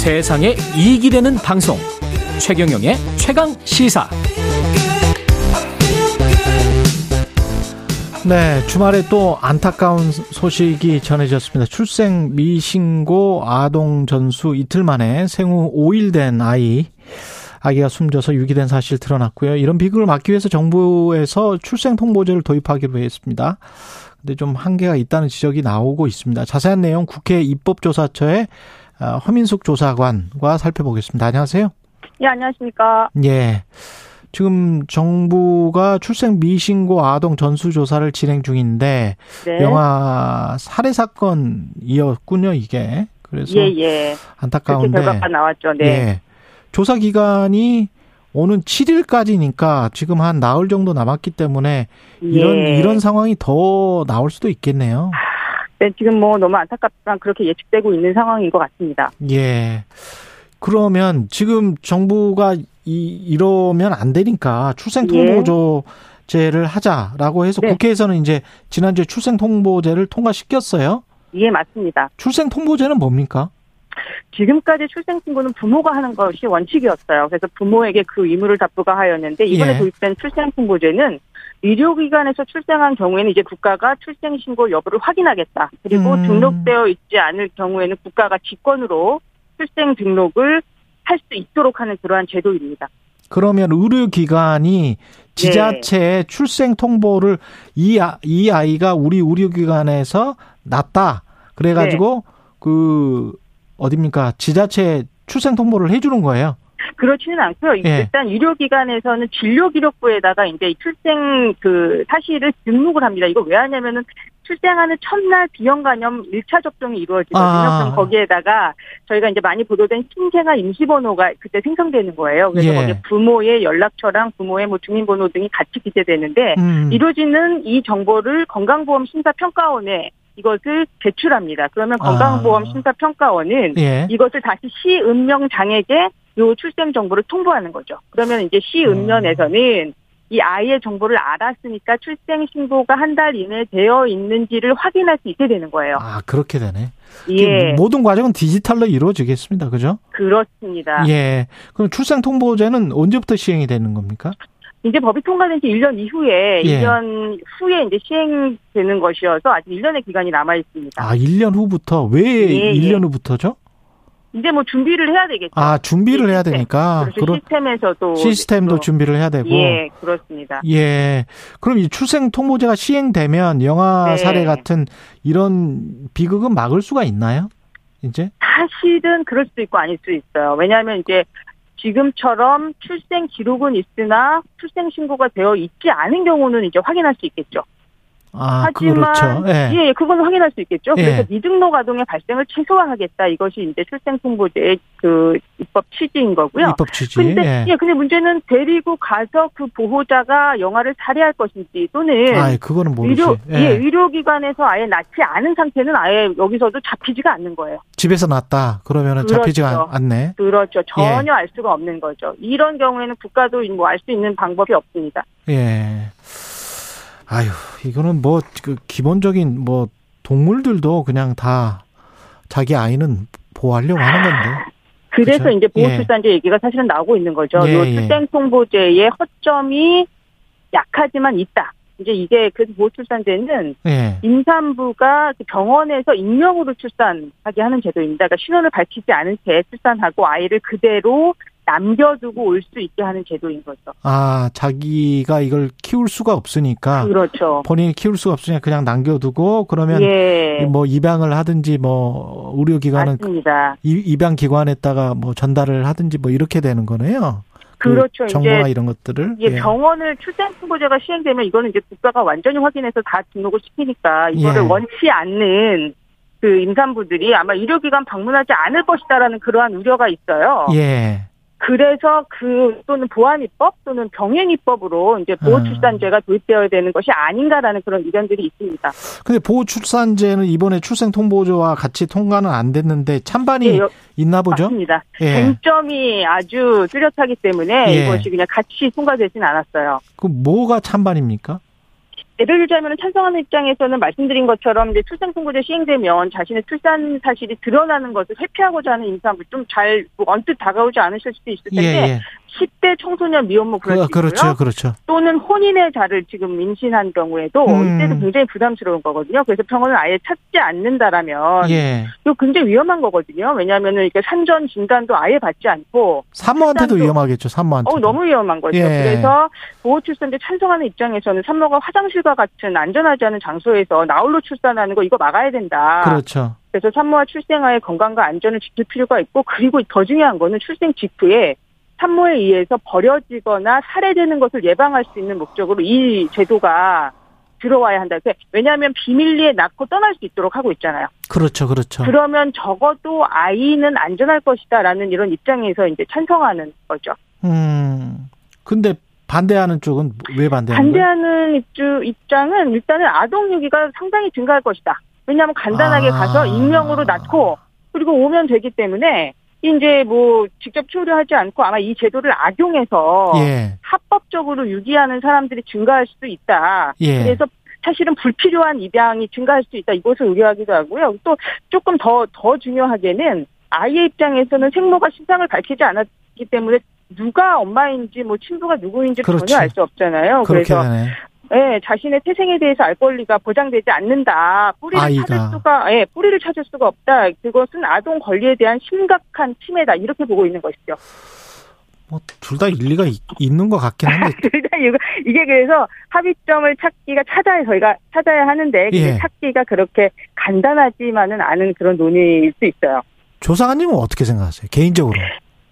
세상에 이익이 되는 방송 최경영의 최강 시사 네, 주말에 또 안타까운 소식이 전해졌습니다. 출생 미신고 아동 전수 이틀 만에 생후 5일 된 아이 아기가 숨져서 유기된 사실 드러났고요. 이런 비극을 막기 위해서 정부에서 출생 통보제를 도입하기로 했습니다. 근데 좀 한계가 있다는 지적이 나오고 있습니다. 자세한 내용 국회 입법조사처의 어, 허민숙 조사관과 살펴보겠습니다. 안녕하세요. 예, 안녕하십니까. 예. 지금 정부가 출생 미신고 아동 전수 조사를 진행 중인데 네. 영화 살해 사건이었군요, 이게. 그래서 예, 예. 안타까운데 결과가 나왔죠. 네. 예. 조사 기간이 오는 7일까지니까 지금 한 나흘 정도 남았기 때문에 이런 예. 이런 상황이 더 나올 수도 있겠네요. 네, 지금 뭐 너무 안타깝지만 그렇게 예측되고 있는 상황인 것 같습니다. 예. 그러면 지금 정부가 이 이러면 안 되니까 출생 통보조제를 하자라고 해서 네. 국회에서는 이제 지난주에 출생 통보제를 통과시켰어요. 예, 맞습니다. 출생 통보제는 뭡니까? 지금까지 출생신고는 부모가 하는 것이 원칙이었어요. 그래서 부모에게 그 의무를 다 부과하였는데 이번에 예. 도입된 출생신고제는 의료기관에서 출생한 경우에는 이제 국가가 출생신고 여부를 확인하겠다. 그리고 음. 등록되어 있지 않을 경우에는 국가가 직권으로 출생 등록을 할 수 있도록 하는 그러한 제도입니다. 그러면 의료기관이 지자체에 출생 통보를 이, 아, 이 아이가 우리 의료기관에서 낳다. 그래가지고 그 어딥니까 지자체 출생 통보를 해주는 거예요. 그렇지는 않고요. 예. 일단 의료기관에서는 진료 기록부에다가 이제 출생 그 사실을 등록을 합니다. 이거 왜 하냐면은 출생하는 첫날 비형 간염 1차 접종이 이루어지거든요. 아. 그럼 거기에다가 저희가 이제 많이 보도된 신생아 임시번호가 그때 생성되는 거예요. 그래서 예. 거기에 부모의 연락처랑 부모의 뭐 주민번호 등이 같이 기재되는데 음. 이루어지는 이 정보를 건강보험 심사평가원에 이것을 제출합니다. 그러면 건강보험 아. 심사평가원은 예. 이것을 다시 시읍명장에게 요 출생 정보를 통보하는 거죠. 그러면 이제 시 읍면에서는 이 아이의 정보를 알았으니까 출생 신고가 한 달 이내에 되어 있는지를 확인할 수 있게 되는 거예요. 아 그렇게 되네. 예, 모든 과정은 디지털로 이루어지겠습니다. 그죠? 그렇습니다. 예. 그럼 출생 통보제는 언제부터 시행이 되는 겁니까? 이제 법이 통과된 지 1년 이후에 예. 1년 후에 이제 시행되는 것이어서 아직 1년의 기간이 남아 있습니다. 아, 1년 후부터 왜 예, 1년 예. 후부터죠? 이제 뭐 준비를 해야 되겠죠. 아, 준비를 해야 시스템. 되니까 그렇죠. 시스템에서도 시스템도 또- 준비를 해야 되고 예, 그렇습니다. 예. 그럼 이 출생 통보제가 시행되면 영아 네. 사례 같은 이런 비극은 막을 수가 있나요? 이제? 사실은 그럴 수도 있고 아닐 수도 있어요. 왜냐하면 이제 지금처럼 출생 기록은 있으나 출생 신고가 되어 있지 않은 경우는 이제 확인할 수 있겠죠. 아, 하지만 그렇죠. 예. 예, 그건 확인할 수 있겠죠. 예. 그래서 미등록 아동의 발생을 최소화하겠다. 이것이 이제 출생 통보제의 그 입법 취지인 거고요. 입법 취지. 근데 예. 예, 근데 문제는 데리고 가서 그 보호자가 영아를 살해할 것인지 또는 아, 그거는 모르지. 의료 예. 예, 의료기관에서 아예 낳지 않은 상태는 아예 여기서도 잡히지가 않는 거예요. 집에서 났다. 그러면은 그렇죠. 잡히지가 않- 않네. 그렇죠. 전혀 알 수가 없는 거죠. 이런 경우에는 국가도 뭐 알 수 있는 방법이 없습니다. 예. 아유, 이거는 뭐, 그, 기본적인 뭐, 동물들도 그냥 다 자기 아이는 보호하려고 하는 건데. 그래서 그렇죠. 이제 예. 보호출산제 얘기가 사실은 나오고 있는 거죠. 예, 요 예. 출생통보제의 허점이 약하지만 있다. 이제 이게 그 보호출산제는 예. 임산부가 그 병원에서 익명으로 출산하게 하는 제도입니다. 그러니까 신원을 밝히지 않은 채 출산하고 아이를 그대로 남겨두고 올 수 있게 하는 제도인 거죠. 아, 자기가 이걸 키울 수가 없으니까. 그렇죠. 본인이 키울 수가 없으니까 그냥 남겨두고 그러면 예. 뭐 입양을 하든지 뭐 의료기관은 맞습니다. 이- 입양 기관에다가 뭐 전달을 하든지 뭐 이렇게 되는 거네요. 그 그렇죠. 정보나 이제 이런 것들을. 예, 병원을 출생통보제가 시행되면 이거는 이제 국가가 완전히 확인해서 다 등록을 시키니까 이거를 예. 원치 않는 그 임산부들이 아마 의료기관 방문하지 않을 것이다라는 그러한 우려가 있어요. 예. 그래서 그 또는 보안입법 또는 병행입법으로 이제 아. 보호출산제가 도입되어야 되는 것이 아닌가라는 그런 의견들이 있습니다. 근데 보호출산제는 이번에 출생통보제와 같이 통과는 안 됐는데 찬반이 예, 여- 있나 보죠? 맞습니다. 예. 쟁점이 아주 뚜렷하기 때문에 예. 이것이 그냥 같이 통과되지는 않았어요. 그 뭐가 찬반입니까? 예를 들자면 찬성하는 입장에서는 말씀드린 것처럼 이제 출생통보제 시행되면 자신의 출산 사실이 드러나는 것을 회피하고자 하는 임산부 좀잘 뭐 언뜻 다가오지 않으실 수도 있을 텐데 예, 예. 10대 청소년 미혼모 그럴 수 그, 있고요. 그렇죠, 그렇죠. 또는 혼인의 자를 지금 임신한 경우에도 음. 이때도 굉장히 부담스러운 거거든요. 그래서 병원을 아예 찾지 않는다라면 예. 이거 굉장히 위험한 거거든요. 왜냐하면은 이렇게 산전 진단도 아예 받지 않고 산모한테도 위험하겠죠, 산모한테. 어 너무 위험한 거죠. 예. 그래서 보호 출산제 찬성하는 입장에서는 산모가 화장실과 같은 안전하지 않은 장소에서 나홀로 출산하는 거 이거 막아야 된다. 그렇죠. 그래서 산모와 출생아의 건강과 안전을 지킬 필요가 있고 그리고 더 중요한 거는 출생 직후에 산모에 의해서 버려지거나 살해되는 것을 예방할 수 있는 목적으로 이 제도가 들어와야 한다. 왜냐하면 비밀리에 낳고 떠날 수 있도록 하고 있잖아요. 그렇죠, 그렇죠. 그러면 적어도 아이는 안전할 것이다라는 이런 입장에서 이제 찬성하는 거죠. 음. 근데 반대하는 쪽은 왜 반대하는 거예요? 반대하는 입주 입장은 일단은 아동 유기가 상당히 증가할 것이다. 왜냐하면 간단하게 아. 가서 익명으로 낳고 그리고 오면 되기 때문에 이제 뭐 직접 초려하지 않고 아마 이 제도를 악용해서 예. 합법적으로 유기하는 사람들이 증가할 수도 있다. 예. 그래서 사실은 불필요한 입양이 증가할 수 있다. 이것을 우려하기도 하고요. 또 조금 더, 더 중요하게는 아이의 입장에서는 생모가 신상을 밝히지 않았기 때문에 누가 엄마인지 뭐 친부가 누구인지. 전혀 알 수 없잖아요. 그래서 되네. 예, 자신의 태생에 대해서 알 권리가 보장되지 않는다. 뿌리를 아이가. 찾을 수가, 예, 뿌리를 찾을 수가 없다. 그것은 아동 권리에 대한 심각한 침해다. 이렇게 보고 있는 것이죠. 뭐 둘 다 일리가 있, 있는 것 같긴 한데. 일단 이거 이게 그래서 합의점을 찾기가 찾아야 저희가 찾아야 하는데 예. 찾기가 그렇게 간단하지만은 않은 그런 논의일 수 있어요. 조상아님은 어떻게 생각하세요? 개인적으로.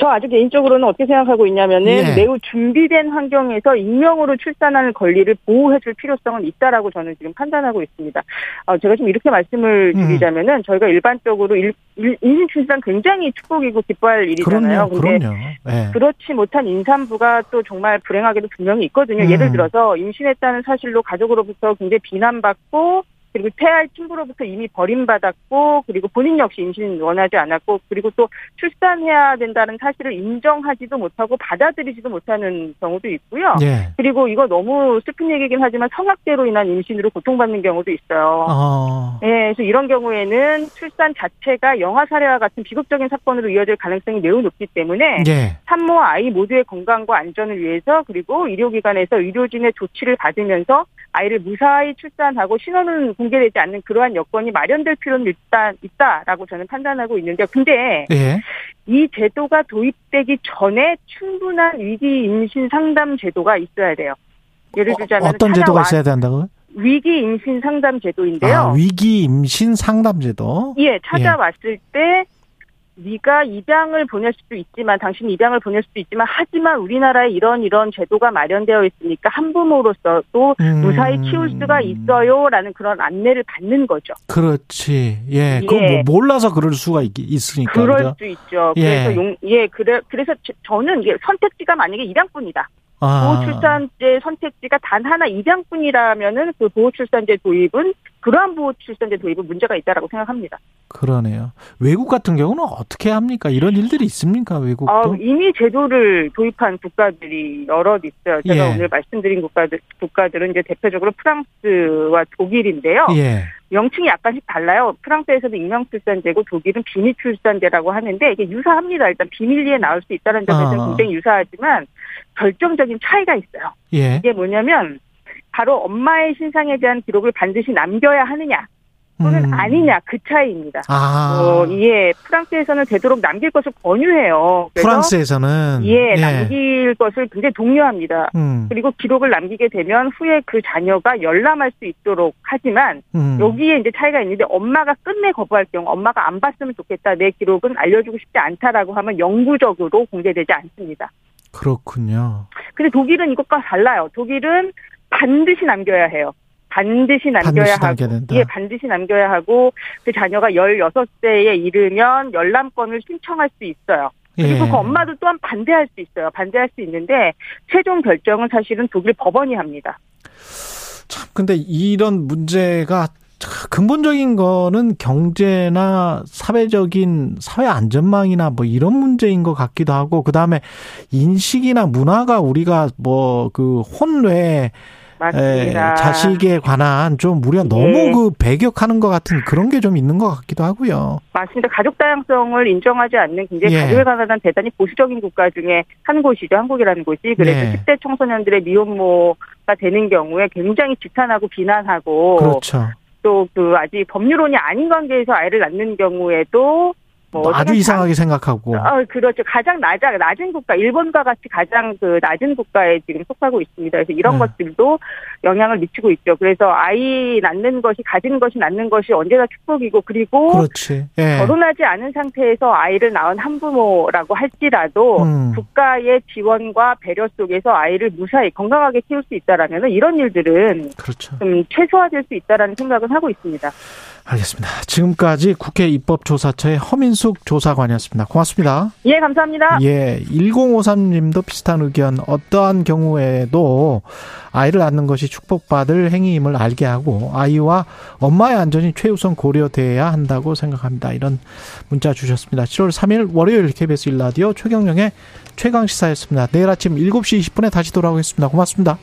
저 아주 개인적으로는 어떻게 생각하고 있냐면은 예. 매우 준비된 환경에서 익명으로 출산하는 권리를 보호해줄 필요성은 있다라고 저는 지금 판단하고 있습니다. 어, 제가 좀 이렇게 말씀을 음. 드리자면은 저희가 일반적으로 일, 일, 임신 출산 굉장히 축복이고 기뻐할 일이잖아요. 그럼요, 근데 그럼요. 예. 그렇지 못한 임산부가 또 정말 불행하게도 분명히 있거든요. 음. 예를 들어서 임신했다는 사실로 가족으로부터 굉장히 비난받고 그리고 태아의 친구로부터 이미 버림받았고 그리고 본인 역시 임신 원하지 않았고 그리고 또 출산해야 된다는 사실을 인정하지도 못하고 받아들이지도 못하는 경우도 있고요. 예. 그리고 이거 너무 슬픈 얘기긴 하지만 성악대로 인한 임신으로 고통받는 경우도 있어요. 어. 예, 그래서 이런 경우에는 출산 자체가 영화 사례와 같은 비극적인 사건으로 이어질 가능성이 매우 높기 때문에 예. 산모와 아이 모두의 건강과 안전을 위해서 그리고 의료기관에서 의료진의 조치를 받으면서 아이를 무사히 출산하고 신원은 공개되지 않는 그러한 여건이 마련될 필요는 일단 있다라고 저는 판단하고 있는데 근데 예. 이 제도가 도입되기 전에 충분한 위기 임신 상담 제도가 있어야 돼요. 예를 들자면 어, 떤 제도가 있어야 된다고요? 위기 임신 상담 제도인데요. 아, 위기 임신 상담 제도. 예, 찾아왔을 때 네가 입양을 보낼 수도 있지만 당신 입양을 보낼 수도 있지만 하지만 우리나라에 이런 이런 제도가 마련되어 있으니까 한부모로서도 음. 무사히 키울 수가 있어요라는 그런 안내를 받는 거죠. 그렇지. 예. 예. 뭐 몰라서 그럴 수가 있, 있으니까. 그럴 그죠? 수 있죠. 예. 그래서 용, 예, 그래 그래서 저- 저는 이게 선택지가 만약에 입양뿐이다. 아. 보호출산제 선택지가 단 하나 입양뿐이라면은 그 보호출산제 도입은 그러한 보호 출산제 도입은 문제가 있다라고 생각합니다. 그러네요. 외국 같은 경우는 어떻게 합니까? 이런 일들이 있습니까? 외국도? 어, 이미 제도를 도입한 국가들이 여럿 있어요. 제가 예. 오늘 말씀드린 국가들, 국가들은 이제 대표적으로 프랑스와 독일인데요. 예. 명칭이 약간씩 달라요. 프랑스에서는 익명출산제고 독일은 비밀출산제라고 하는데 이게 유사합니다. 일단 비밀리에 나올 수 있다는 점에서는 아. 굉장히 유사하지만 결정적인 차이가 있어요. 예. 이게 뭐냐면 바로 엄마의 신상에 대한 기록을 반드시 남겨야 하느냐 또는 음. 아니냐 그 차이입니다. 아. 어, 예, 프랑스에서는 되도록 남길 것을 권유해요. 프랑스에서는 예, 남길 것을 굉장히 독려합니다. 음. 그리고 기록을 남기게 되면 후에 그 자녀가 열람할 수 있도록 하지만 음. 여기에 이제 차이가 있는데 엄마가 끝내 거부할 경우 엄마가 안 봤으면 좋겠다 내 기록은 알려주고 싶지 않다라고 하면 영구적으로 공개되지 않습니다. 그렇군요. 근데 독일은 이것과 달라요. 독일은 반드시 남겨야 해요. 반드시 남겨야 반드시 하고. 예, 반드시 남겨야 하고 그 자녀가 16세에 이르면 열람권을 신청할 수 있어요. 그리고 예. 그 엄마도 또한 반대할 수 있어요. 반대할 수 있는데 최종 결정은 사실은 독일 법원이 합니다. 참 근데 이런 문제가 근본적인 거는 경제나 사회적인 사회 안전망이나 뭐 이런 문제인 것 같기도 하고 그다음에 인식이나 문화가 우리가 뭐 그 혼외. 에, 자식에 관한 좀 우리가 너무 네. 그 배격하는 것 같은 그런 게 좀 있는 것 같기도 하고요. 맞습니다. 가족 다양성을 인정하지 않는 굉장히 예. 가족에 관한 대단히 보수적인 국가 중에 한 곳이죠. 한국이라는 곳이. 그래서 네. 10대 청소년들의 미혼모가 되는 경우에 굉장히 지탄하고 비난하고 그렇죠. 또 그 아직 법률혼이 아닌 관계에서 아이를 낳는 경우에도 뭐 아주 이상하게 생각하고. 아, 그렇죠. 가장 낮아, 낮은 국가, 일본과 같이 가장 그 낮은 국가에 지금 속하고 있습니다. 그래서 이런 네. 것들도 영향을 미치고 있죠. 그래서 아이 낳는 것이, 가진 것이 낳는 것이 언제나 축복이고, 그리고 그렇지. 예. 결혼하지 않은 상태에서 아이를 낳은 한부모라고 할지라도 음. 국가의 지원과 배려 속에서 아이를 무사히 건강하게 키울 수 있다라면 이런 일들은 그렇죠. 좀 최소화될 수 있다라는 생각은 하고 있습니다. 알겠습니다. 지금까지 국회 입법조사처의 허민 숙 조사관이었습니다. 고맙습니다. 예, 감사합니다. 예, 1053님도 비슷한 의견. 어떠한 경우에도 아이를 낳는 것이 축복받을 행위임을 알게 하고 아이와 엄마의 안전이 최우선 고려돼야 한다고 생각합니다. 이런 문자 주셨습니다. 7월 3일 월요일 KBS 1라디오 최경령의 최강 시사였습니다. 내일 아침 7시 20분에 다시 돌아오겠습니다. 고맙습니다.